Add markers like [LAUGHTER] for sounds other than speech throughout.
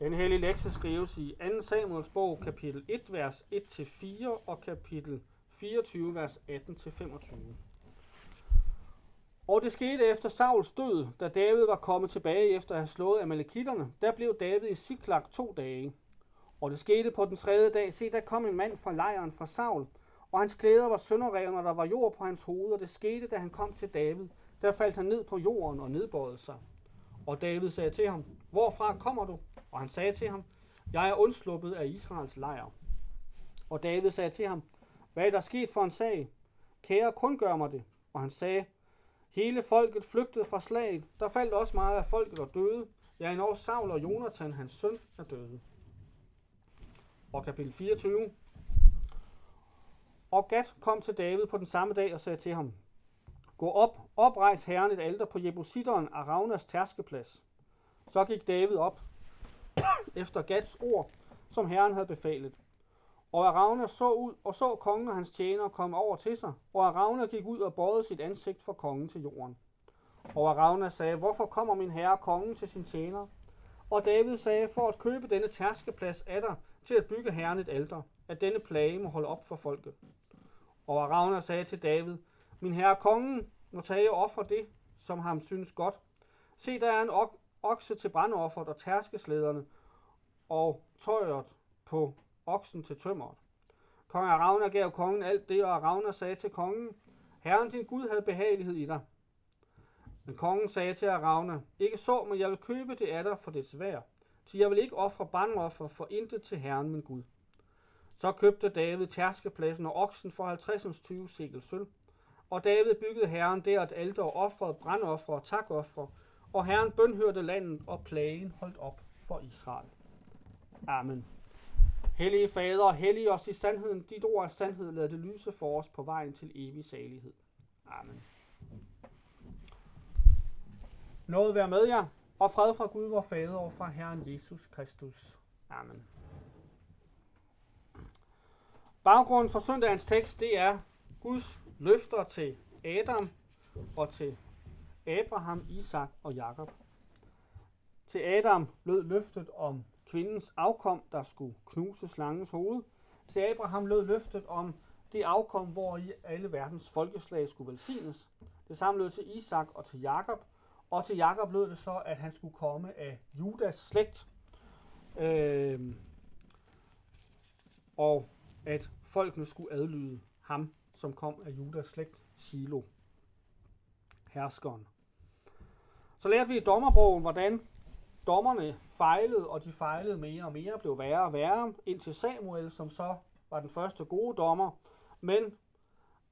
Den hellige lektie skrives i 2. Samuels bog, kapitel 1, vers 1-4 og kapitel 24, vers 18-25. Og det skete efter Sauls død, da David var kommet tilbage efter at have slået Amalekitterne. Der blev David i Siklag to dage. Og det skete på den tredje dag, se, der kom en mand fra lejren fra Saul, og hans klæder var sønderrevne, og der var jord på hans hoved, og det skete, da han kom til David. Der faldt han ned på jorden og nedbøjede sig. Og David sagde til ham, hvorfra kommer du? Og han sagde til ham, jeg er undsluppet af Israels lejr. Og David sagde til ham, hvad er der sket for en sag? Kære, kun gør mig det. Og han sagde, hele folket flygtede fra slaget. Der faldt også meget af folket og døde. Ja, endnu Saul og Jonathan, hans søn, er døde. Og kapitel 24. Og Gad kom til David på den samme dag og sagde til ham, Gå op, oprejs herren et alter på Jebusitteren Aravnas tærskeplads. Så gik David op efter Gats ord, som herren havde befalet. Og Aravna så ud og så kongen og hans tjenere komme over til sig, og Aravna gik ud og bøjede sit ansigt for kongen til jorden. Og Aravna sagde, hvorfor kommer min herre kongen til sin tjener? Og David sagde, for at købe denne tærskeplads af dig, til at bygge herren et alter, at denne plage må holde op for folket. Og Aravna sagde til David, min herre kongen må tage og ofre det, som ham synes godt. Se, der er en ok- okse til brandofferet og tærskeslederne, og tøjet på oksen til tømmeret. Kong Aravna gav kongen alt det, og Aravna sagde til kongen, Herren din Gud havde behagelighed i dig. Men kongen sagde til Aravna, ikke så, men jeg vil købe det af dig for det svær, til jeg vil ikke ofre brandoffer for intet til Herren min Gud. Så købte David tærskepladsen og oksen for 50 20 sikkel sølv. Og David byggede Herren der et alter og offrede brandoffer og takoffre, og Herren bønhørte landet, og plagen holdt op for Israel. Amen. Hellige Fader, hellig os i sandheden. Dit ord er sandhed. Lad det lyse for os på vejen til evig salighed. Amen. Noget være med jer, og fred fra Gud, vor Fader, og fra Herren Jesus Kristus. Amen. Baggrunden for søndagens tekst, det er Guds løfter til Adam og til Abraham, Isak og Jakob. Til Adam lød løftet om kvindens afkom, der skulle knuse slangens hoved. Til Abraham lød løftet om det afkom, hvor i alle verdens folkeslag skulle velsignes. Det samme lød til Isak og til Jakob. Og til Jakob lød det så, at han skulle komme af Judas slægt. Øh, og at folkene skulle adlyde ham, som kom af Judas slægt, Silo, herskeren. Så lærte vi i dommerbogen, hvordan dommerne fejlede, og de fejlede mere og mere, blev værre og værre, indtil Samuel, som så var den første gode dommer, men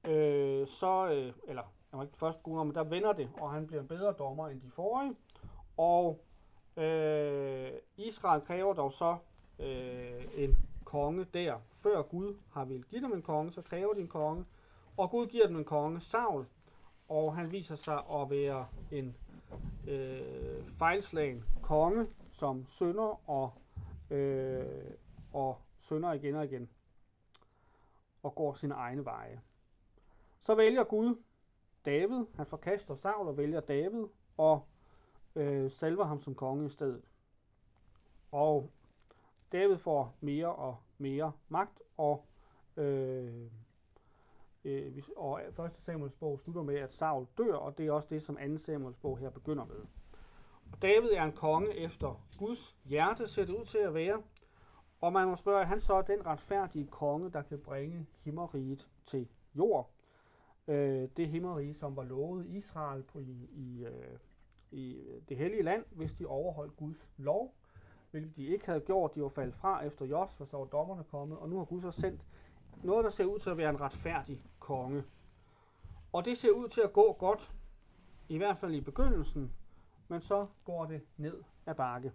øh, så, øh, eller han var ikke den første gode dommer, men der vender det, og han bliver en bedre dommer end de forrige, og øh, Israel kræver dog så øh, en konge der. Før Gud har vil give dem en konge, så kræver de en konge, og Gud giver dem en konge, Saul, og han viser sig at være en øh, fejlslagen konge, som synder og, øh, og synder igen og igen, og går sine egne veje. Så vælger Gud David, han forkaster Saul og vælger David, og øh, salver ham som konge i stedet. Og David får mere og mere magt, og, øh, øh, og 1. Samuels bog slutter med, at Saul dør, og det er også det, som 2. Samuels bog her begynder med. Og David er en konge efter Guds hjerte, ser det ud til at være, og man må spørge, er han så den retfærdige konge, der kan bringe himmeriget til jord? Øh, det himmerige, som var lovet Israel på i, i, øh, i øh, det hellige land, hvis de overholdt Guds lov, hvilket de ikke havde gjort. De var faldet fra efter Josva, så var dommerne kommet, og nu har Gud så sendt noget, der ser ud til at være en retfærdig konge. Og det ser ud til at gå godt, i hvert fald i begyndelsen, men så går det ned ad bakke.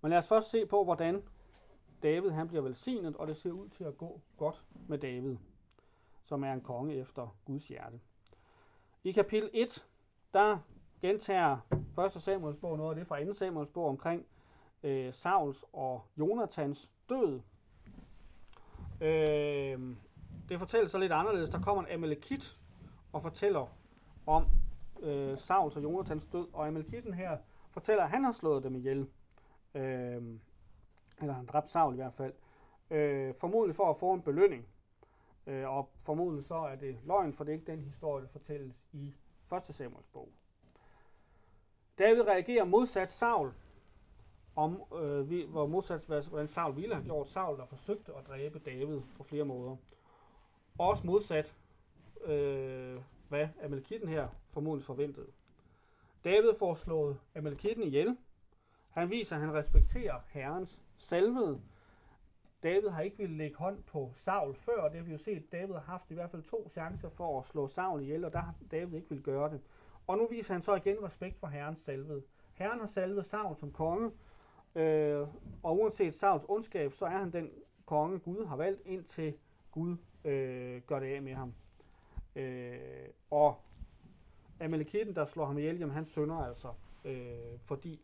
Men lad os først se på, hvordan David han bliver velsignet, og det ser ud til at gå godt med David, som er en konge efter Guds hjerte. I kapitel 1, der gentager 1. Samuels bog noget af det fra 2. Samuels bog omkring øh, Sauls og Jonathans død. Øh, det fortælles så lidt anderledes. Der kommer en Amalekit og fortæller om øh, Sauls og Jonathans død, og Amalekitten her fortæller, at han har slået dem ihjel. øh, eller han dræbte Saul i hvert fald, øh, formodentlig for at få en belønning. Øh, og formodentlig så er det løgn, for det er ikke den historie, der fortælles i 1. Samuels bog. David reagerer modsat Saul, om, øh, vi, hvor modsat hvordan Saul ville have gjort. Saul, der forsøgte at dræbe David på flere måder. Også modsat, øh, hvad Amalekitten her formodentlig forventede. David får slået Amalekitten ihjel. Han viser, at han respekterer herrens salvede. David har ikke ville lægge hånd på Saul før, og det har vi jo set, David har haft i hvert fald to chancer for at slå Saul ihjel, og der har David ikke vil gøre det. Og nu viser han så igen respekt for herrens salvede. Herren har salvet Saul som konge, øh, og uanset Sauls ondskab, så er han den konge, Gud har valgt, indtil Gud øh, gør det af med ham. Øh, og Amalekitten, der slår ham ihjel, jamen han sønder altså, øh, fordi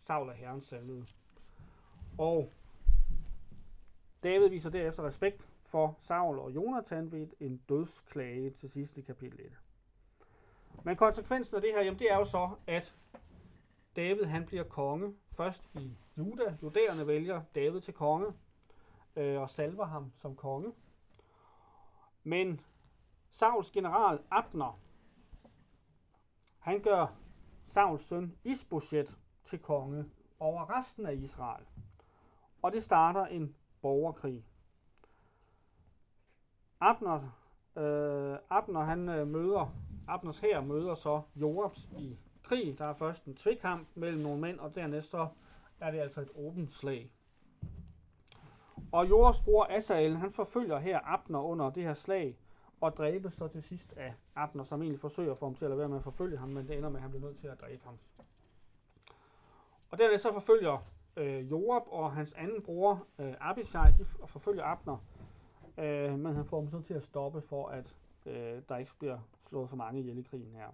Saul er herrens salvede. Og David viser derefter respekt for Saul og Jonathan ved en dødsklage til sidste kapitel 1. Men konsekvensen af det her, jamen det er jo så, at David han bliver konge først i Juda. Judæerne vælger David til konge øh, og salver ham som konge. Men Sauls general Abner, han gør Sauls søn Isboset til konge over resten af Israel. Og det starter en borgerkrig. Abner, øh, Abner han øh, møder, Abners her møder så Joabs i krig. Der er først en tvekamp mellem nogle mænd, og dernæst så er det altså et åbent slag. Og Joabs bror Asael, han forfølger her Abner under det her slag, og dræbes så til sidst af Abner, som egentlig forsøger at få ham til at lade være med at forfølge ham, men det ender med, at han bliver nødt til at dræbe ham. Og dernæst så forfølger øh, Joab og hans anden bror, øh, Abishai, de forfølger Abner, øh, men han får dem så til at stoppe for, at øh, der ikke bliver slået for mange ihjel i krigen her.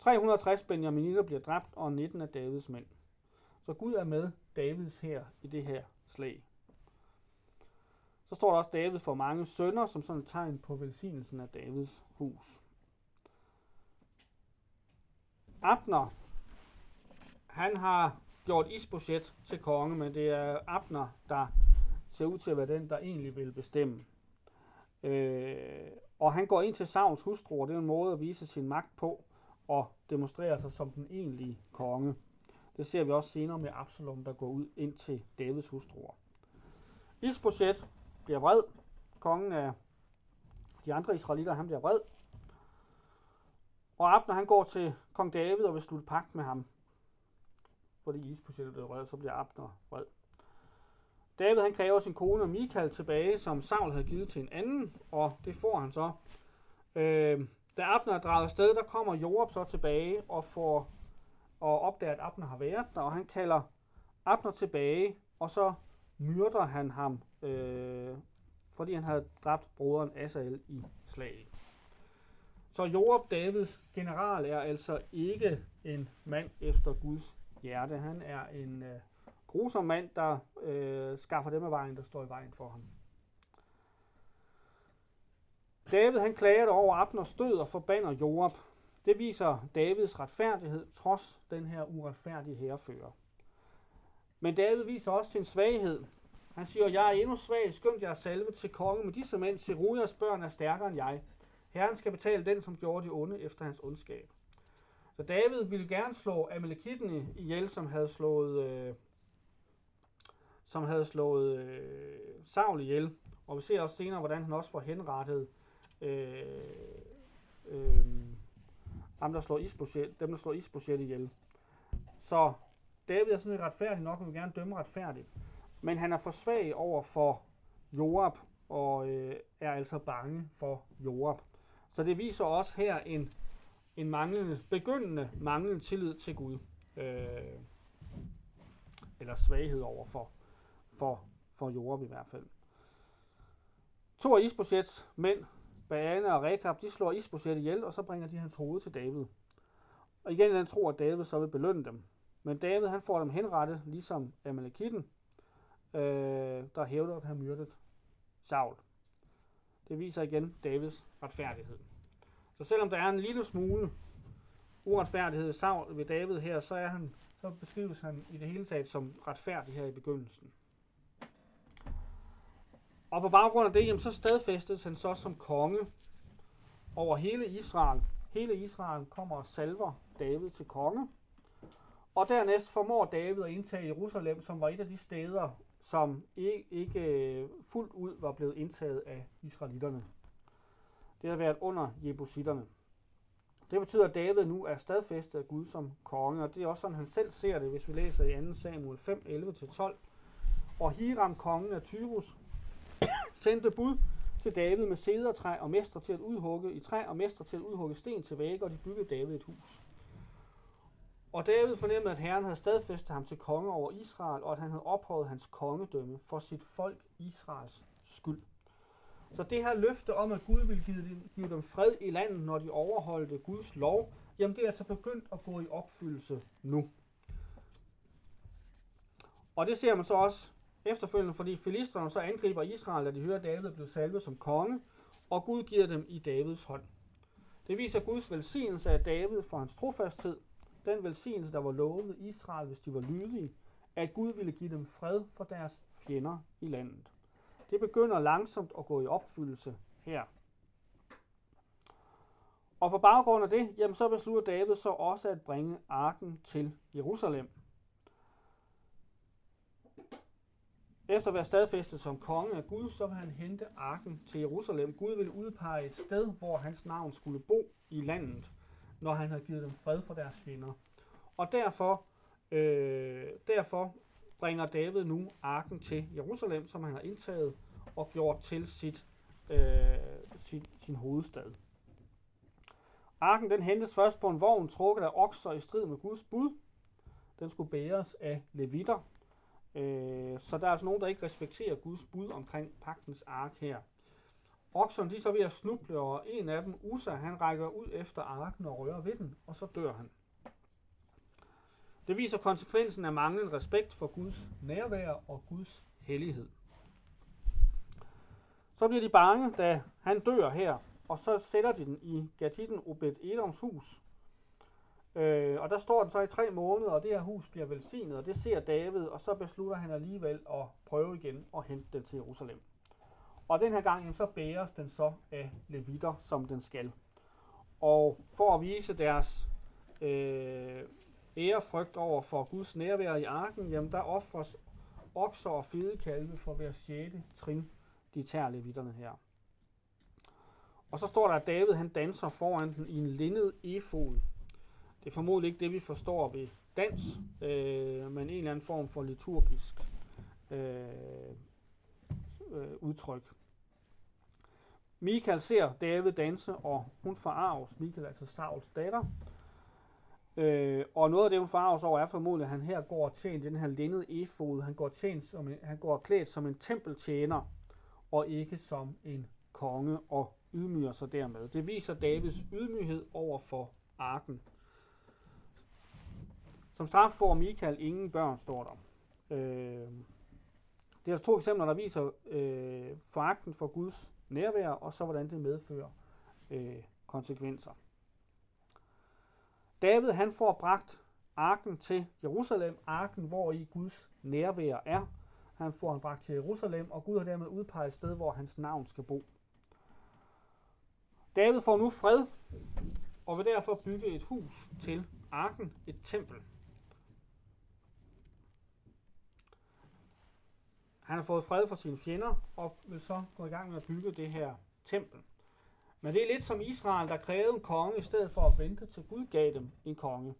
360 benjaminitter bliver dræbt, og 19 af Davids mænd. Så Gud er med Davids her i det her slag. Så står der også David for mange sønner, som sådan et tegn på velsignelsen af Davids hus. Abner, han har gjort Isbosjet til konge, men det er Abner, der ser ud til at være den, der egentlig vil bestemme. Øh, og han går ind til Sauls hustru, og det er en måde at vise sin magt på og demonstrerer sig som den egentlige konge. Det ser vi også senere med Absalom, der går ud ind til Davids hustruer. Isbosjet bliver vred. Kongen af de andre israelitter, han bliver vred. Og Abner han går til kong David og vil slutte pagt med ham. Fordi Isbosjet bliver vred, så bliver Abner vred. David han kræver sin kone Michael tilbage, som Saul havde givet til en anden, og det får han så. Øh, da Abner er draget afsted, der kommer Joab så tilbage og får og opdager, at Abner har været der, og han kalder Abner tilbage, og så myrder han ham, øh, fordi han havde dræbt broderen Asael i slaget. Så Joab, Davids general, er altså ikke en mand efter Guds hjerte. Han er en øh, grusom mand, der øh, skaffer dem af vejen, der står i vejen for ham. David han klager over Abners død og forbander Joab. Det viser Davids retfærdighed, trods den her uretfærdige herrefører. Men David viser også sin svaghed. Han siger, jeg er endnu svag, skønt jeg er salvet til konge, men disse mænd, Serujas børn, er stærkere end jeg. Herren skal betale den, som gjorde det onde efter hans ondskab. Så David ville gerne slå Amalekitten ihjel, som havde slået, øh, som havde slået øh, Saul ihjel. Og vi ser også senere, hvordan han også får henrettet øh, øh, ham, der slår Isbosjet, dem, der slår Isbosjet ihjel. Så David er sådan set retfærdig nok, og vil gerne dømme retfærdigt. Men han er for svag over for Joab, og øh, er altså bange for Joab. Så det viser også her en, en manglende, begyndende manglende tillid til Gud. Øh, eller svaghed over for, for, for Joab i hvert fald. To af Isbosjets mænd Baana og Rekab, de slår Isboset ihjel, og så bringer de hans hoved til David. Og igen han tror, at David så vil belønne dem. Men David han får dem henrettet, ligesom Amalekitten, øh, der hævder at have myrdet Saul. Det viser igen Davids retfærdighed. Så selvom der er en lille smule uretfærdighed Saul ved David her, så er han så beskrives han i det hele taget som retfærdig her i begyndelsen. Og på baggrund af det, jamen, så stadfæstes han så som konge over hele Israel. Hele Israel kommer og salver David til konge. Og dernæst formår David at indtage Jerusalem, som var et af de steder, som ikke, ikke fuldt ud var blevet indtaget af israelitterne. Det har været under jebusitterne. Det betyder, at David nu er stadfæstet af Gud som konge, og det er også sådan, han selv ser det, hvis vi læser i 2 Samuel 5, 11-12. Og Hiram, kongen af Tyrus, sendte bud til David med cedertræ og mestre til at udhugge i træ og mestre til at udhugge sten til vægge, og de byggede David et hus. Og David fornemmede, at Herren havde stadfæstet ham til konge over Israel, og at han havde ophøjet hans kongedømme for sit folk Israels skyld. Så det her løfte om, at Gud ville give dem, give dem fred i landet, når de overholdte Guds lov, jamen det er altså begyndt at gå i opfyldelse nu. Og det ser man så også efterfølgende, fordi filisterne så angriber Israel, da de hører, at David blev salvet som konge, og Gud giver dem i Davids hånd. Det viser Guds velsignelse af David for hans trofasthed, den velsignelse, der var lovet Israel, hvis de var lydige, at Gud ville give dem fred for deres fjender i landet. Det begynder langsomt at gå i opfyldelse her. Og på baggrund af det, jamen så beslutter David så også at bringe arken til Jerusalem. Efter at være stadfæstet som konge af Gud, så vil han hente arken til Jerusalem. Gud vil udpege et sted, hvor hans navn skulle bo i landet, når han havde givet dem fred for deres fjender. Og derfor, øh, derfor bringer David nu arken til Jerusalem, som han har indtaget og gjort til sit, øh, sit, sin hovedstad. Arken den hentes først på en vogn trukket af okser i strid med Guds bud. Den skulle bæres af levitter. Øh, så der er altså nogen, der ikke respekterer Guds bud omkring pagtens ark her. Okserne de er så ved at snuble, og en af dem, Usa, han rækker ud efter arken og rører ved den, og så dør han. Det viser konsekvensen af manglende respekt for Guds nærvær og Guds hellighed. Så bliver de bange, da han dør her, og så sætter de den i Gatitten Obed Edoms hus. Øh, og der står den så i tre måneder, og det her hus bliver velsignet, og det ser David, og så beslutter han alligevel at prøve igen og hente den til Jerusalem. Og den her gang, så bæres den så af levitter, som den skal. Og for at vise deres øh, ærefrygt over for Guds nærvær i arken, jamen der offres okser og fede kalve for hver sjette trin, de tager levitterne her. Og så står der, at David han danser foran den i en lindet efod. Det er formodentlig ikke det, vi forstår ved dans, øh, men en eller anden form for liturgisk øh, øh, udtryk. Michael ser David danse, og hun forarves. Michael er altså Sauls datter. Øh, og noget af det, hun forarves over, er formodentlig, at han her går tjent i den her linnede efod. Han går, tjent som en, han går klædt som en tempeltjener, og ikke som en konge, og ydmyger sig dermed. Det viser Davids ydmyghed over for arken. Som straf får Michael ingen børn, står der. Øh, det er altså to eksempler, der viser øh, foragten for Guds nærvær, og så hvordan det medfører øh, konsekvenser. David han får bragt arken til Jerusalem, arken hvor i Guds nærvær er. Han får han bragt til Jerusalem, og Gud har dermed udpeget et sted, hvor hans navn skal bo. David får nu fred, og vil derfor bygge et hus til arken, et tempel. Han har fået fred fra sine fjender, og vil så gå i gang med at bygge det her tempel. Men det er lidt som Israel, der krævede en konge, i stedet for at vente til Gud gav dem en konge.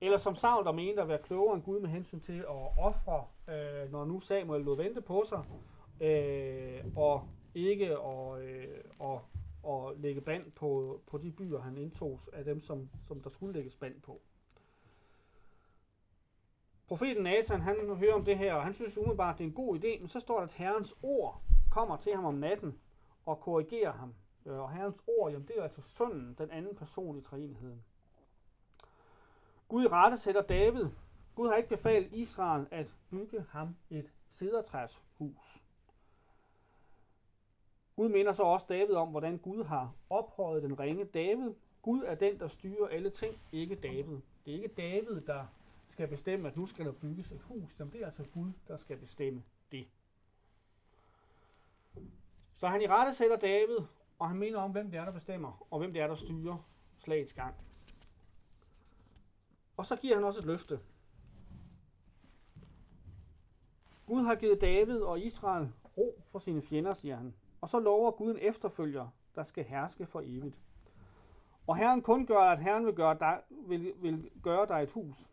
Eller som Saul, der mente at være klogere end Gud med hensyn til at ofre, øh, når nu Samuel lod vente på sig, øh, og ikke at, øh, og, og lægge band på, på de byer, han indtog af dem, som, som der skulle lægges band på. Profeten Nathan, han hører om det her, og han synes umiddelbart, at det er en god idé, men så står der, at Herrens ord kommer til ham om natten og korrigerer ham. Øh, og Herrens ord, jamen det er altså sønnen, den anden person i træenigheden. Gud rette sætter David. Gud har ikke befalt Israel at bygge ham et cedertræshus. Gud minder så også David om, hvordan Gud har ophøjet den ringe David. Gud er den, der styrer alle ting, ikke David. Det er ikke David, der skal bestemme, at nu skal der bygges et hus. Jamen, det er altså Gud, der skal bestemme det. Så han i rette sætter David, og han mener om, hvem det er, der bestemmer, og hvem det er, der styrer slagets gang. Og så giver han også et løfte. Gud har givet David og Israel ro for sine fjender, siger han. Og så lover Gud en efterfølger, der skal herske for evigt. Og Herren kun gør, at Herren vil gøre, dig, vil, vil gøre dig et hus.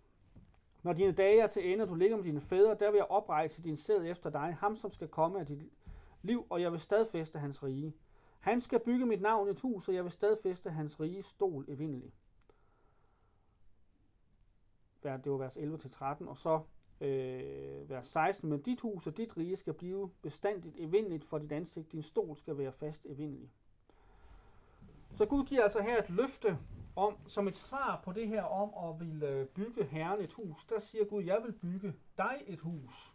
Når dine dage er til ende, og du ligger med dine fædre, der vil jeg oprejse din sæd efter dig, ham som skal komme af dit liv, og jeg vil stadfæste hans rige. Han skal bygge mit navn et hus, og jeg vil stadfæste hans rige stol evindelig. Det var vers 11-13, og så øh, vers 16. Men dit hus og dit rige skal blive bestandigt evindeligt for dit ansigt. Din stol skal være fast evindelig. Så Gud giver altså her et løfte om, som et svar på det her om at ville øh, bygge Herren et hus. Der siger Gud, jeg vil bygge dig et hus.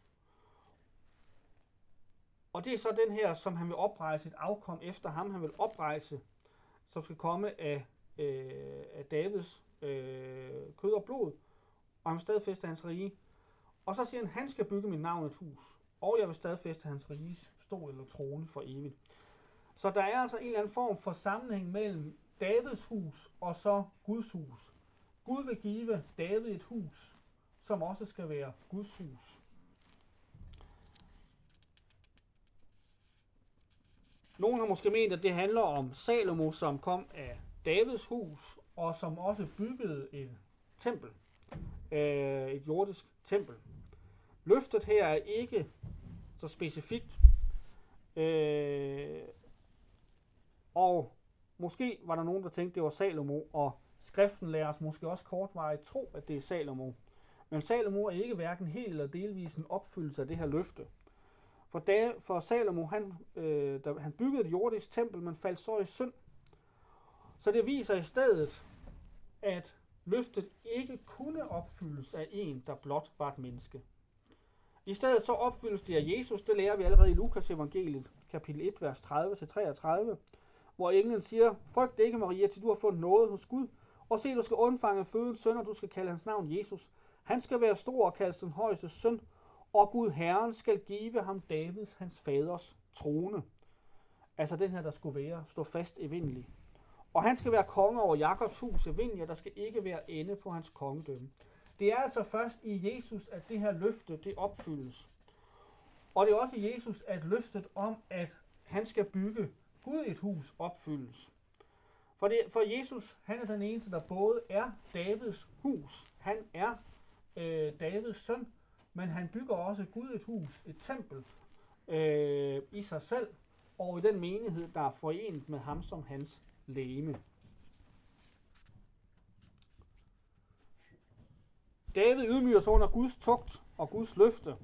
Og det er så den her, som han vil oprejse et afkom efter ham. Han vil oprejse, som skal komme af, øh, af Davids øh, kød og blod, og han vil stadfæste hans rige. Og så siger han, han skal bygge mit navn et hus, og jeg vil stadfæste hans riges stol eller trone for evigt. Så der er altså en eller anden form for sammenhæng mellem Davids hus og så Guds hus. Gud vil give David et hus, som også skal være Guds hus. Nogle har måske ment, at det handler om Salomo, som kom af Davids hus, og som også byggede et tempel. Øh, et jordisk tempel. Løftet her er ikke så specifikt. Øh, og måske var der nogen, der tænkte, det var Salomo, og skriften lærer os måske også kortvarigt tro, at det er Salomo. Men Salomo er ikke hverken helt eller delvis en opfyldelse af det her løfte. For, da, for Salomo, han, øh, da, han byggede et jordisk tempel, men faldt så i synd. Så det viser i stedet, at løftet ikke kunne opfyldes af en, der blot var et menneske. I stedet så opfyldes det af Jesus, det lærer vi allerede i Lukas evangeliet, kapitel 1, vers 30-33, hvor englen siger, frygt ikke Maria, til du har fundet noget hos Gud, og se, du skal undfange fødens søn, og du skal kalde hans navn Jesus. Han skal være stor og kaldes den højeste søn, og Gud Herren skal give ham Davids, hans faders, trone. Altså den her, der skulle være, stå fast evindelig. Og han skal være konge over Jakobs hus evindelig, og der skal ikke være ende på hans kongedømme. Det er altså først i Jesus, at det her løfte, det opfyldes. Og det er også i Jesus, at løftet om, at han skal bygge Gud et hus, opfyldes. For, det, for Jesus, han er den eneste, der både er Davids hus, han er øh, Davids søn, men han bygger også Gud et hus, et tempel, øh, i sig selv, og i den menighed, der er forenet med ham som hans læme. David ydmyger sig under Guds tugt og Guds løfte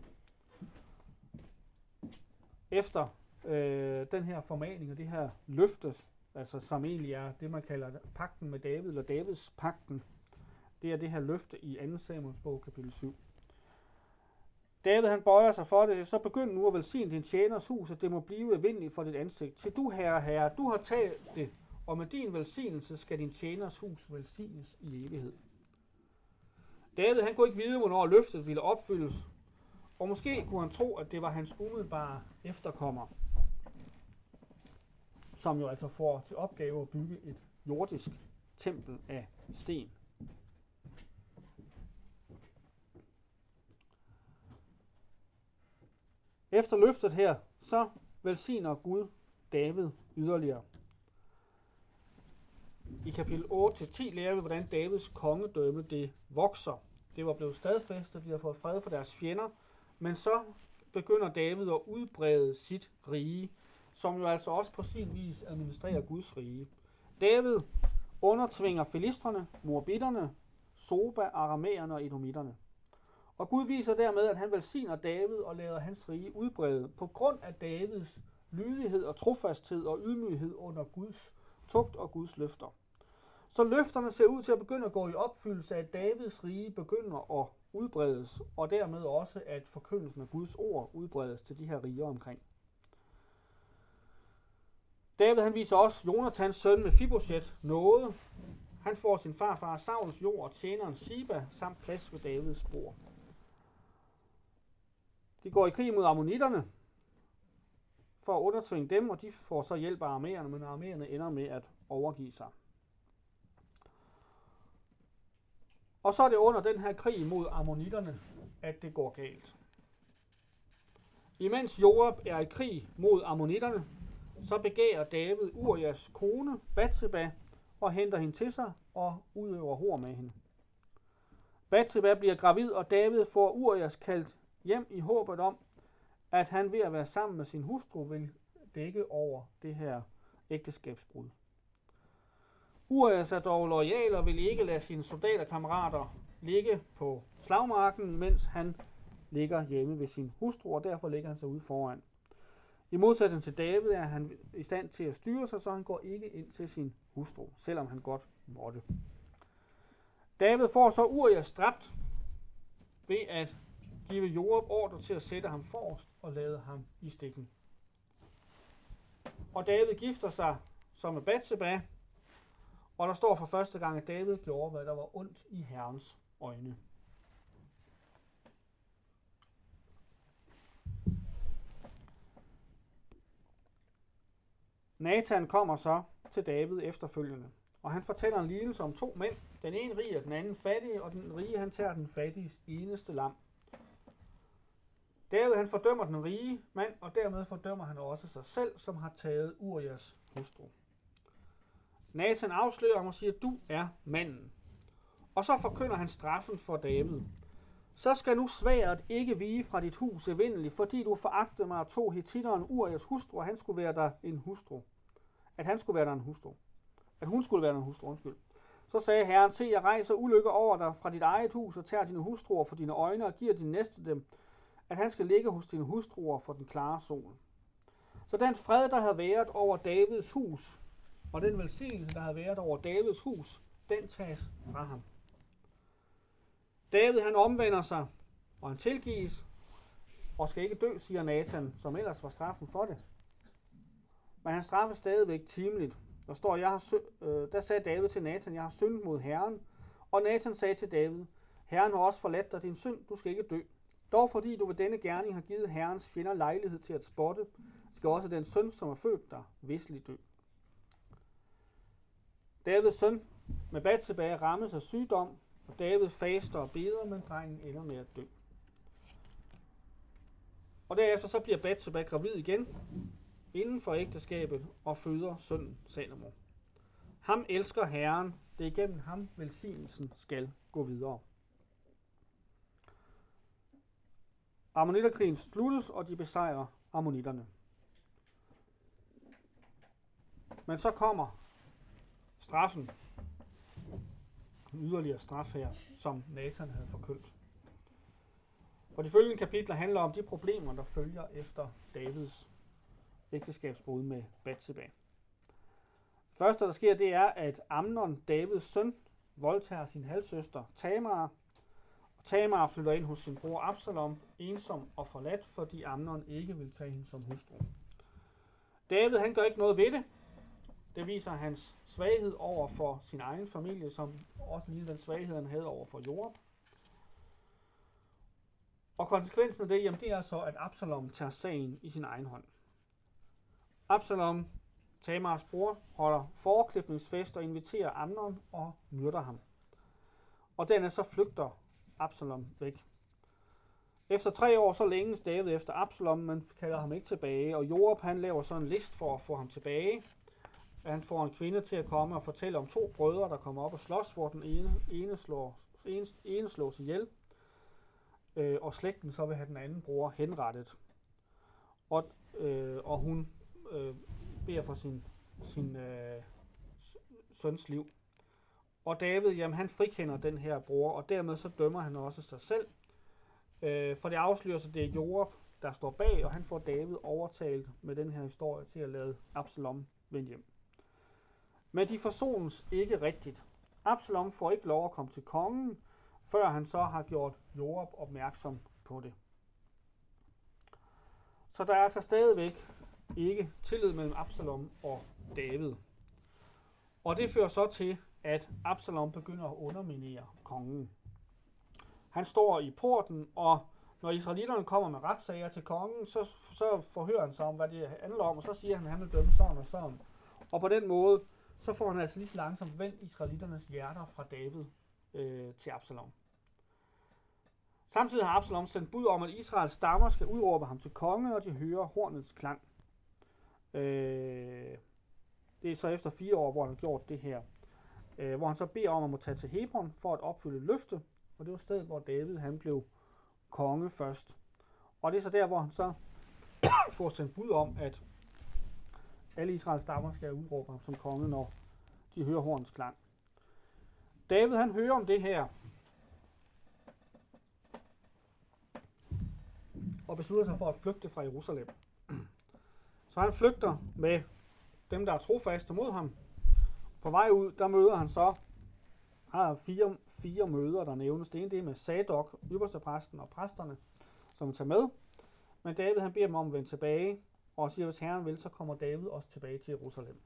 efter øh, den her formaning og det her løfte, altså som egentlig er det, man kalder pakten med David, eller Davids pakten. Det er det her løfte i 2. Samuels bog, kapitel 7. David han bøjer sig for det, så begynd nu at velsigne din tjeners hus, at det må blive vindeligt for dit ansigt. Til du, herre, herre, du har taget det, og med din velsignelse skal din tjeners hus velsignes i evighed. David han kunne ikke vide, hvornår løftet ville opfyldes, og måske kunne han tro, at det var hans umiddelbare efterkommer, som jo altså får til opgave at bygge et jordisk tempel af sten. Efter løftet her, så velsigner Gud David yderligere. I kapitel 8-10 lærer vi, hvordan Davids kongedømme det vokser. Det var blevet stadfæstet, de har fået fred for deres fjender, men så begynder David at udbrede sit rige, som jo altså også på sin vis administrerer Guds rige. David undertvinger filisterne, morbitterne, Soba, aramæerne og edomitterne. Og Gud viser dermed, at han velsigner David og lader hans rige udbrede på grund af Davids lydighed og trofasthed og ydmyghed under Guds tugt og Guds løfter. Så løfterne ser ud til at begynde at gå i opfyldelse af, at Davids rige begynder at udbredes, og dermed også, at forkyndelsen af Guds ord udbredes til de her riger omkring. David han viser også Jonathans søn med Fiboset noget. Han får sin farfar Sauls jord og tjeneren Siba samt plads ved Davids bord. De går i krig mod ammonitterne for at undertvinge dem, og de får så hjælp af arméerne, men arméerne ender med at overgive sig. Og så er det under den her krig mod ammonitterne, at det går galt. Imens Joab er i krig mod ammonitterne, så begærer David Urias kone, Batseba, og henter hende til sig og udøver hår med hende. Batseba bliver gravid, og David får Urias kaldt hjem i håbet om, at han ved at være sammen med sin hustru vil dække over det her ægteskabsbrud. Urias er dog lojal og vil ikke lade sine soldaterkammerater ligge på slagmarken, mens han ligger hjemme ved sin hustru, og derfor ligger han sig ude foran. I modsætning til David er han i stand til at styre sig, så han går ikke ind til sin hustru, selvom han godt måtte. David får så Urias dræbt ved at give Joab ordre til at sætte ham forrest og lade ham i stikken. Og David gifter sig som med Batseba, og der står for første gang, at David gjorde, hvad der var ondt i Herrens øjne. Nathan kommer så til David efterfølgende, og han fortæller en lignelse om to mænd. Den ene rig og den anden fattig, og den rige han tager den fattiges eneste lam. David han fordømmer den rige mand, og dermed fordømmer han også sig selv, som har taget Urias hustru. Nathan afslører ham og siger, du er manden. Og så forkynder han straffen for David. Så skal nu sværet ikke vige fra dit hus evindeligt, fordi du foragtede mig og tog hetitteren Urias hustru, og han skulle være der en hustru. At han skulle være der en hustru. At hun skulle være der en hustru, undskyld. Så sagde Herren, se, jeg rejser ulykke over dig fra dit eget hus og tager dine hustruer for dine øjne og giver din næste dem, at han skal ligge hos dine hustruer for den klare sol. Så den fred, der havde været over Davids hus, og den velsignelse, der havde været over Davids hus, den tages fra ham. David han omvender sig, og han tilgives, og skal ikke dø, siger Nathan, som ellers var straffen for det. Men han straffes stadigvæk timeligt. Der står, jeg har, øh, der sagde David til Nathan, jeg har syndet mod Herren. Og Nathan sagde til David, Herren har også forladt dig din synd, du skal ikke dø. Dog fordi du ved denne gerning har givet Herrens fjender lejlighed til at spotte, skal også den søn, som er født dig, visselig dø. Davids søn med bad tilbage rammes af sygdom, og David faster og beder, men drengen ender med at dø. Og derefter så bliver Bathsheba gravid igen inden for ægteskabet og føder sønnen Salomo. Ham elsker Herren, det er igennem ham velsignelsen skal gå videre. Ammonitterkrigen sluttes, og de besejrer ammonitterne. Men så kommer straffen. En yderligere straf her, som Nathan havde forkyndt. Og de følgende kapitler handler om de problemer, der følger efter Davids ægteskabsbrud med Bathsheba. Første, der sker, det er, at Amnon, Davids søn, voldtager sin halvsøster Tamar, og Tamar flytter ind hos sin bror Absalom, ensom og forladt, fordi Amnon ikke vil tage hende som hustru. David han gør ikke noget ved det, det viser hans svaghed over for sin egen familie, som også lige den svaghed, han havde over for Jorup. Og konsekvensen af det, jamen det er så, at Absalom tager sagen i sin egen hånd. Absalom, Tamars bror, holder foreklipningsfest og inviterer Amnon og myrder ham. Og denne så flygter Absalom væk. Efter tre år så længes David efter Absalom, men kalder ham ikke tilbage, og Joab han laver så en list for at få ham tilbage, han får en kvinde til at komme og fortælle om to brødre, der kommer op og slås, hvor den ene, ene, slår, ene, ene slås ihjel, øh, og slægten så vil have den anden bror henrettet. Og, øh, og hun øh, beder for sin, sin øh, søns liv. Og David, jamen han frikender den her bror, og dermed så dømmer han også sig selv. Øh, for det afslører sig, det er Joab, der står bag, og han får David overtalt med den her historie til at lade Absalom vende hjem. Men de forsones ikke rigtigt. Absalom får ikke lov at komme til kongen, før han så har gjort Joab opmærksom på det. Så der er altså stadigvæk ikke tillid mellem Absalom og David. Og det fører så til, at Absalom begynder at underminere kongen. Han står i porten, og når israelitterne kommer med retssager til kongen, så, så forhører han sig om, hvad det handler om, og så siger han, at han vil dømme sådan og sådan. Og på den måde, så får han altså lige så langsomt vendt israelitternes hjerter fra David øh, til Absalom. Samtidig har Absalom sendt bud om, at Israels stammer skal udråbe ham til konge, og de hører hornets klang. Øh, det er så efter fire år, hvor han har gjort det her. Øh, hvor han så beder om at må tage til Hebron for at opfylde løfte, og det var stedet, hvor David han blev konge først. Og det er så der, hvor han så [COUGHS] får sendt bud om, at alle Israels stammer skal udråbe ham som konge, når de hører horns klang. David han hører om det her, og beslutter sig for at flygte fra Jerusalem. [CLEARS THROAT] Så han flygter med dem, der er trofaste mod ham. På vej ud, der møder han så har fire, fire møder, der nævnes. Det ene det er med Sadok, ypperste præsten og præsterne, som tager med. Men David han beder dem om at vende tilbage, og siger, hvis Herren vil, så kommer David også tilbage til Jerusalem.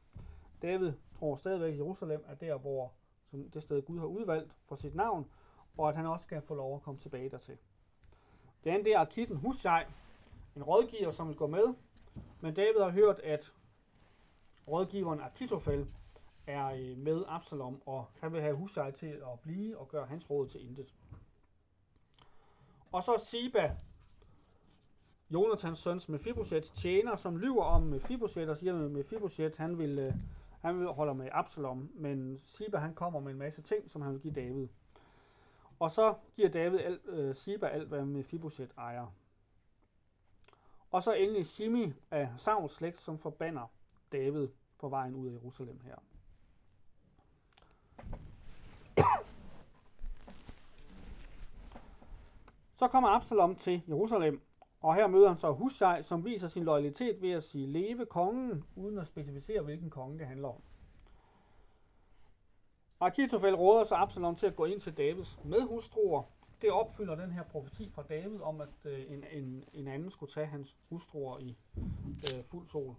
David tror stadigvæk, at Jerusalem er der, hvor som det sted Gud har udvalgt for sit navn, og at han også skal få lov at komme tilbage dertil. Det andet det er Akitten Hushai, en rådgiver, som vil gå med, men David har hørt, at rådgiveren Akitofel er øh, med Absalom, og han vil have Hushai til at blive og gøre hans råd til intet. Og så Siba, Jonathans søns Mephibosheths tjener, som lyver om Mephibosheth og siger, at Mephibosheth han vil, øh, han vil holde med Absalom, men Siba han kommer med en masse ting, som han vil give David. Og så giver David al, øh, Siba alt, hvad Mephibosheth ejer. Og så endelig Shimi af Sauls slægt, som forbander David på vejen ud af Jerusalem her. Så kommer Absalom til Jerusalem, og her møder han så Hussej, som viser sin loyalitet ved at sige leve kongen, uden at specificere, hvilken konge det handler om. Akitofel råder så Absalom til at gå ind til Davids medhustruer. Det opfylder den her profeti fra David om, at øh, en, en, en anden skulle tage hans hustruer i øh, fuld sol.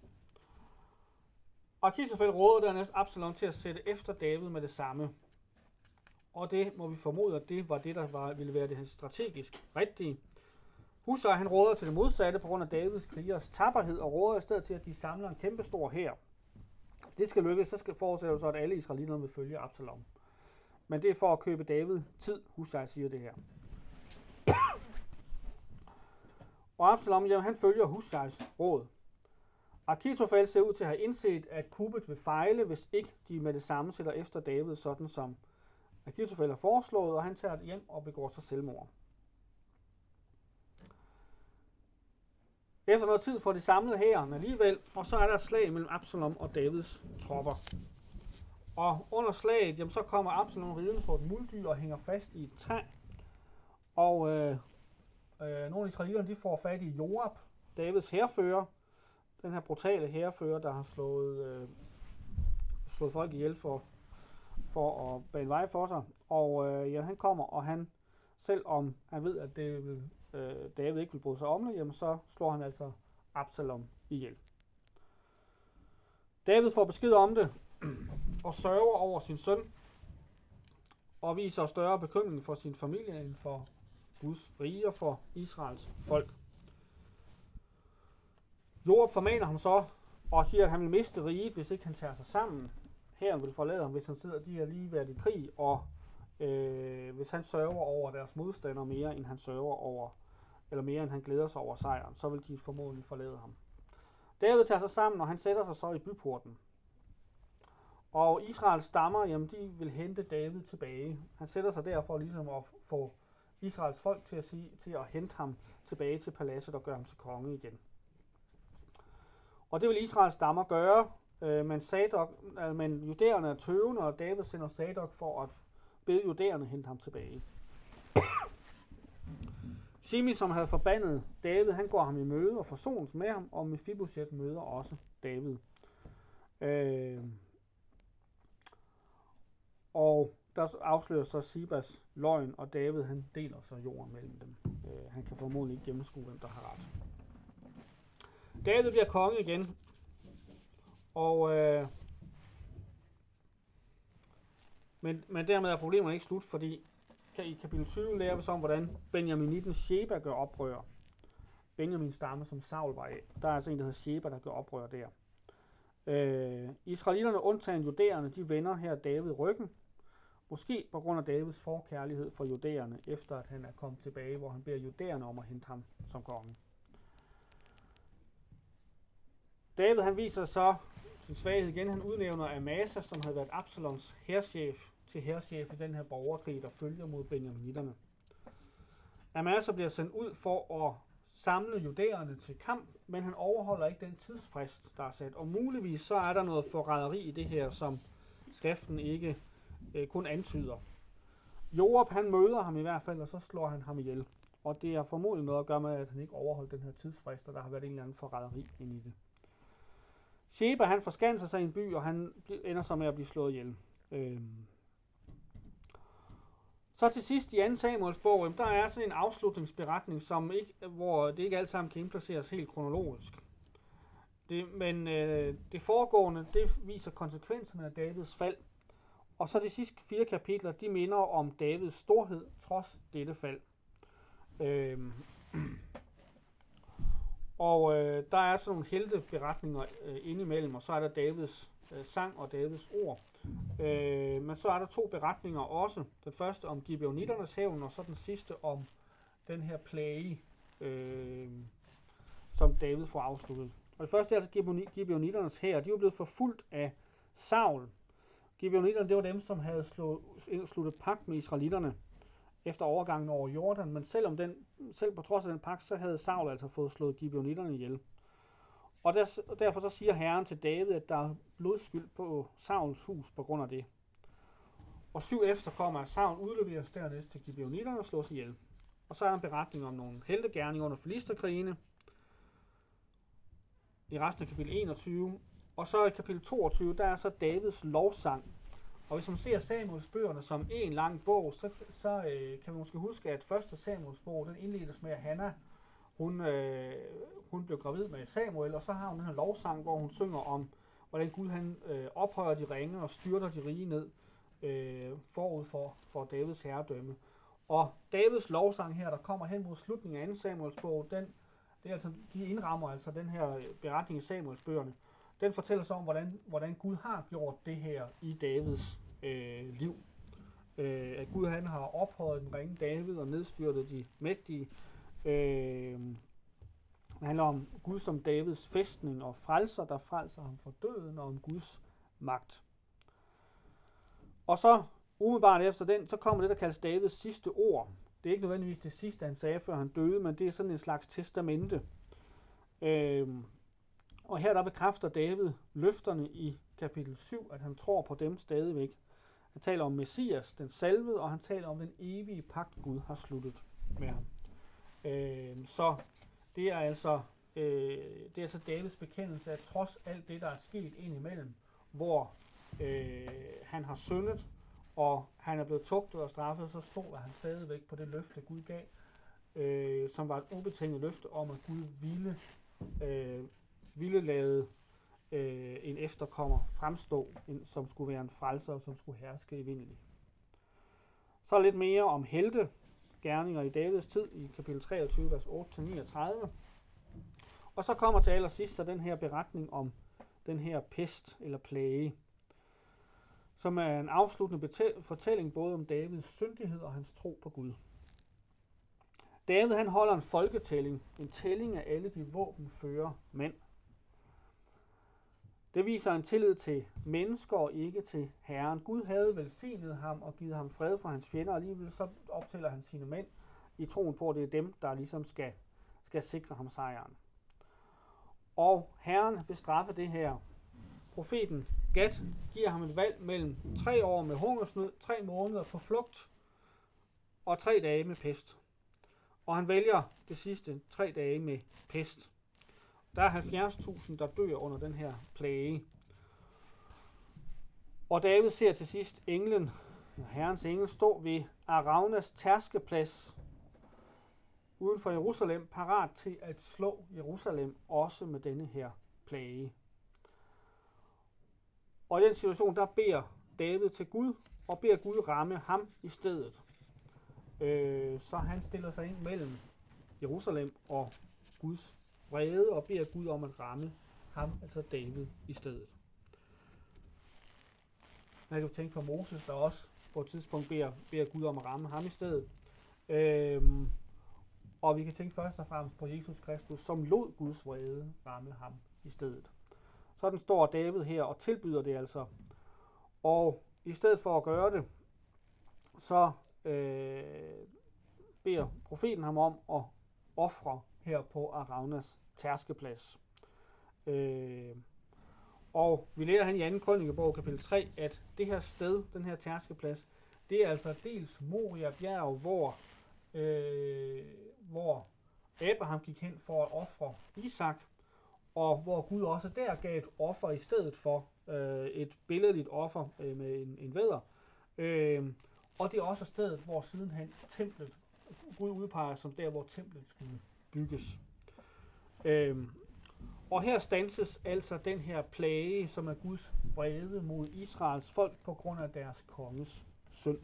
Akitofel råder dernæst Absalom til at sætte efter David med det samme. Og det må vi formode, at det var det, der var, ville være det strategisk rigtige. Husser han råder til det modsatte på grund af Davids krigers tapperhed og råder i stedet til, at de samler en kæmpe stor her. Hvis det skal lykkes, så skal forudsætte så, at alle israelitter vil følge Absalom. Men det er for at købe David tid, Husar siger det her. Og Absalom, jamen, han følger Husars råd. Akitofel ser ud til at have indset, at kuppet vil fejle, hvis ikke de med det samme sætter efter David, sådan som Akitofel har foreslået, og han tager det hjem og begår sig selvmord. Efter noget tid får de samlet hæren alligevel, og så er der et slag mellem Absalom og Davids tropper. Og under slaget, jamen, så kommer Absalom ridende på et muldyr og hænger fast i et træ. Og øh, øh, nogle af israelerne, de får fat i Joab, Davids herfører, den her brutale herfører, der har slået, øh, slået folk ihjel for, for at bane vej for sig. Og øh, ja, han kommer, og han, selvom han ved, at det vil, øh, David ikke vil bruge sig om det, jamen så slår han altså Absalom ihjel. David får besked om det, [CLEARS THROAT] og sørger over sin søn, og viser større bekymring for sin familie end for Guds rige og for Israels folk. Joab formaner ham så og siger, at han vil miste riget, hvis ikke han tager sig sammen. Herren vil forlade ham, hvis han sidder, de har lige været i krig, og øh, hvis han sørger over deres modstandere mere, end han sørger over, eller mere end han glæder sig over sejren, så vil de formodentlig forlade ham. David tager sig sammen, og han sætter sig så i byporten. Og Israels stammer, jamen de vil hente David tilbage. Han sætter sig der for ligesom at få Israels folk til at, sige, til at hente ham tilbage til paladset og gøre ham til konge igen. Og det vil Israels stammer gøre, øh, men, Sadok, øh, men judæerne er tøvende, og David sender Sadok for at bede judæerne hente ham tilbage. Simi, som havde forbandet David, han går ham i møde og forsones med ham, og Mephibosheth møder også David. Øh, og der afslører så Sibas løgn, og David han deler så jorden mellem dem. Øh, han kan formodentlig ikke gennemskue, hvem der har ret. David bliver konge igen, og øh, Men, men dermed er problemerne ikke slut, fordi i kapitel 20 lærer vi så om, hvordan Benjaminitten Sheba gør oprør. Benjamin stamme, som Saul var af. Der er altså en, der hedder Sheba, der gør oprør der. Øh, Israelitterne, undtagen judæerne, de vender her David ryggen. Måske på grund af Davids forkærlighed for judæerne, efter at han er kommet tilbage, hvor han beder judæerne om at hente ham som konge. David han viser så sin svaghed igen. Han udnævner Amasa, som havde været Absalons herrchef, til herrchef i den her borgerkrig, der følger mod benjaminitterne. Amasa bliver sendt ud for at samle judæerne til kamp, men han overholder ikke den tidsfrist, der er sat. Og muligvis så er der noget forræderi i det her, som skriften ikke øh, kun antyder. Joab han møder ham i hvert fald, og så slår han ham ihjel. Og det er formodentlig noget at gøre med, at han ikke overholdt den her tidsfrist, og der har været en eller anden forræderi ind i det. Sheba han forskanser sig i en by, og han ender så med at blive slået ihjel. Øhm. Så til sidst i 2 Samuels bog, der er sådan en afslutningsberetning, som ikke, hvor det ikke alt sammen kan indplaceres helt kronologisk. Det, men øh, det foregående, det viser konsekvenserne af Davids fald. Og så de sidste fire kapitler, de minder om Davids storhed trods dette fald. Øh, Og øh, der er sådan nogle helteberetninger øh, indimellem, og så er der Davids øh, sang og Davids ord. Øh, men så er der to beretninger også. Den første om Gibeonitternes hævn, og så den sidste om den her plage, øh, som David får afsluttet. Og det første er altså Gibeonitternes her. De er blevet forfulgt af Saul. Gibeonitterne, det var dem, som havde slået, sluttet pagt med israelitterne efter overgangen over Jordan, men selvom den, selv på trods af den pagt, så havde Saul altså fået slået Gibeonitterne ihjel. Og der, derfor så siger Herren til David, at der er blodskyld på Sauls hus på grund af det. Og syv efter kommer, at Saul udleveres dernæst til Gibeonitterne og slås ihjel. Og så er der en beretning om nogle heltegærninger under Filisterkrigene i resten af kapitel 21. Og så i kapitel 22, der er så Davids lovsang, og hvis man ser Samuels bøgerne som en lang bog, så, så øh, kan man måske huske, at første Samuels bog, den indledes med, at Hanna, hun, øh, hun blev gravid med Samuel, og så har hun den her lovsang, hvor hun synger om, hvordan Gud han øh, ophøjer de ringe og styrter de rige ned øh, forud for, for Davids herredømme. Og Davids lovsang her, der kommer hen mod slutningen af 2 Samuels bog, den, det er altså, de indrammer altså den her øh, beretning i Samuels bøgerne. Den fortæller så om, hvordan, hvordan Gud har gjort det her i Davids øh, liv. Øh, at Gud han har ophøjet den ringe David og nedstyrtet de mægtige. Øh, det handler om Gud som Davids fæstning og frelser, der frelser ham fra døden, og om Guds magt. Og så umiddelbart efter den, så kommer det, der kaldes Davids sidste ord. Det er ikke nødvendigvis det sidste, han sagde, før han døde, men det er sådan en slags testamente. Øh, og her der bekræfter David løfterne i kapitel 7, at han tror på dem stadigvæk. Han taler om Messias, den salvede, og han taler om den evige pagt, Gud har sluttet med ham. Øh, så det er altså øh, det er altså Davids bekendelse, at trods alt det, der er sket indimellem, hvor øh, han har syndet, og han er blevet tugtet og straffet, så stoler han stadigvæk på det løfte, Gud gav, øh, som var et ubetinget løfte om, at Gud ville, øh, ville lade øh, en efterkommer fremstå, en, som skulle være en frelser, og som skulle herske i vindelig. Så lidt mere om helte, gerninger i Davids tid i kapitel 23, vers 8-39. Og så kommer til allersidst så den her beretning om den her pest eller plage, som er en afsluttende fortælling både om Davids syndighed og hans tro på Gud. David han holder en folketælling, en tælling af alle de våbenføre mænd. Det viser en tillid til mennesker og ikke til Herren. Gud havde velsignet ham og givet ham fred for hans fjender, og alligevel så optæller han sine mænd i troen på, at det er dem, der ligesom skal, skal sikre ham sejren. Og Herren vil straffe det her. Profeten Gad giver ham et valg mellem tre år med hungersnød, tre måneder på flugt og tre dage med pest. Og han vælger det sidste tre dage med pest. Der er 70.000, der dør under den her plage. Og David ser til sidst englen, herrens engel, stå ved Aravnas tærskeplads uden for Jerusalem, parat til at slå Jerusalem også med denne her plage. Og i den situation, der beder David til Gud og beder Gud ramme ham i stedet. Øh, så han stiller sig ind mellem Jerusalem og Guds vrede og beder Gud om at ramme ham, altså David, i stedet. Man kan tænke på Moses, der også på et tidspunkt beder, beder Gud om at ramme ham i stedet. Øhm, og vi kan tænke først og fremmest på Jesus Kristus, som lod Guds vrede ramme ham i stedet. Sådan står David her og tilbyder det altså. Og i stedet for at gøre det, så øh, beder profeten ham om at ofre her på Aravnas tærskeplads. Øh, og vi lærer han i 2. krønikebog kapitel 3, at det her sted, den her tærskeplads, det er altså dels Moria bjerg, hvor, øh, hvor Abraham gik hen for at ofre Isak, og hvor Gud også der gav et offer i stedet for øh, et billedligt offer øh, med en, en væder. Øh, og det er også stedet, hvor sidenhen templet, Gud udpeger som der, hvor templet skulle bygges. Øhm, og her stanses altså den her plage, som er Guds vrede mod Israels folk på grund af deres konges synd.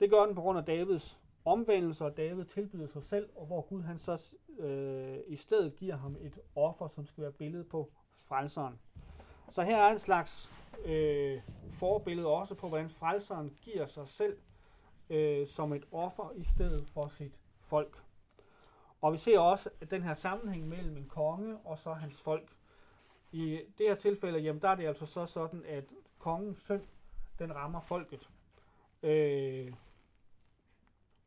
Det gør den på grund af Davids omvendelse, og David tilbyder sig selv, og hvor Gud han så øh, i stedet giver ham et offer, som skal være billedet på frelseren. Så her er en slags øh, forbillede også på, hvordan frelseren giver sig selv øh, som et offer i stedet for sit folk. Og vi ser også den her sammenhæng mellem en konge og så hans folk. I det her tilfælde, jamen der er det altså så sådan, at kongens synd, den rammer folket. Øh,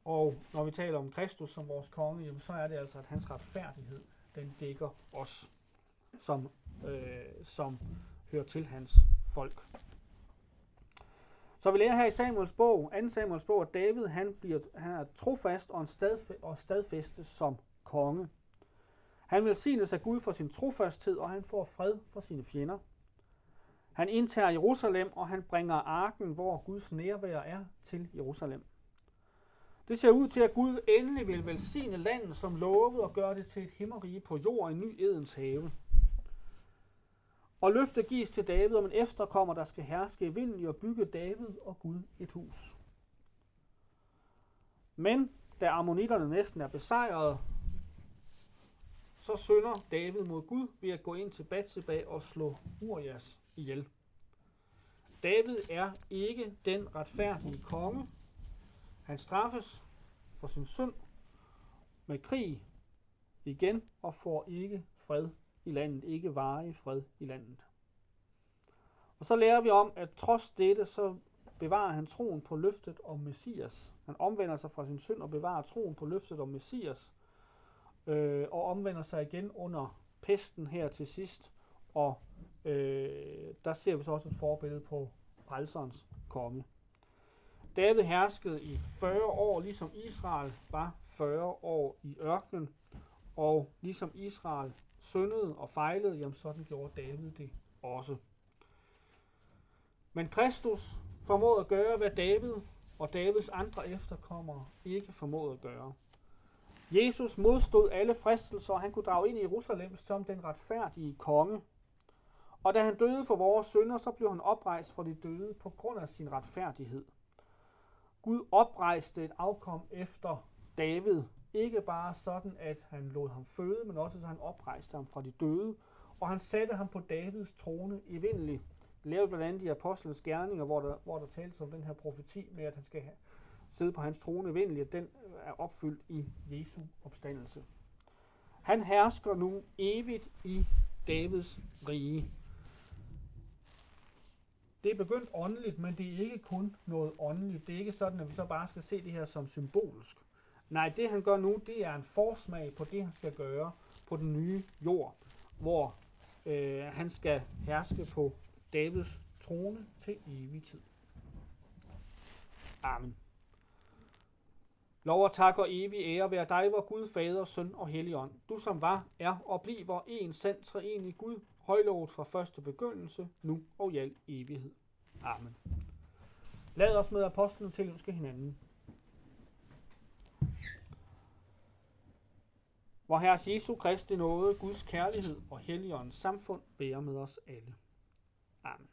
og når vi taler om Kristus som vores konge, jamen så er det altså, at hans retfærdighed, den dækker os, som, øh, som hører til hans folk. Så vi lærer her i Samuels bog, 2. Samuels bog, at David han bliver, han er trofast og, en stadf- og stadfæstes som konge. Han velsignes af Gud for sin trofasthed, og han får fred for sine fjender. Han indtager Jerusalem, og han bringer arken, hvor Guds nærvær er, til Jerusalem. Det ser ud til, at Gud endelig vil velsigne landet, som lovet og gøre det til et himmerige på jord, en ny Edens have. Og løftet gives til David om en efterkommer, der skal herske i vinden og bygge David og Gud et hus. Men da ammonitterne næsten er besejret, så synder David mod Gud ved at gå ind til Batseba og slå Urias ihjel. David er ikke den retfærdige konge. Han straffes for sin synd med krig igen og får ikke fred i landet, ikke varig fred i landet. Og så lærer vi om, at trods dette, så bevarer han troen på løftet om Messias. Han omvender sig fra sin synd og bevarer troen på løftet om Messias, øh, og omvender sig igen under pesten her til sidst, og øh, der ser vi så også et forbillede på frelserens komme. David herskede i 40 år, ligesom Israel var 40 år i ørkenen, og ligesom Israel syndede og fejlede, jamen sådan gjorde David det også. Men Kristus formåede at gøre, hvad David og Davids andre efterkommere ikke formåede at gøre. Jesus modstod alle fristelser, og han kunne drage ind i Jerusalem som den retfærdige konge. Og da han døde for vores synder, så blev han oprejst fra de døde på grund af sin retfærdighed. Gud oprejste et afkom efter David, ikke bare sådan, at han lod ham føde, men også så han oprejste ham fra de døde, og han satte ham på Davids trone i vindelig. lavede blandt andet de Apostlenes Gerninger, hvor der, hvor der tales om den her profeti med, at han skal have, sidde på hans trone i vindelig, at den øh, er opfyldt i Jesu opstandelse. Han hersker nu evigt i Davids rige. Det er begyndt åndeligt, men det er ikke kun noget åndeligt. Det er ikke sådan, at vi så bare skal se det her som symbolsk. Nej, det han gør nu, det er en forsmag på det, han skal gøre på den nye jord, hvor øh, han skal herske på Davids trone til evig tid. Amen. Lov og tak og evig ære være dig, vor Gud, Fader, Søn og Helligånd. Du som var, er og bliver en sand treenig Gud, højlovet fra første begyndelse, nu og i al evighed. Amen. Lad os med apostlen til ønske hinanden. Hvor Herres Jesu Kristi nåde, Guds kærlighed og Helligåndens samfund bærer med os alle. Amen.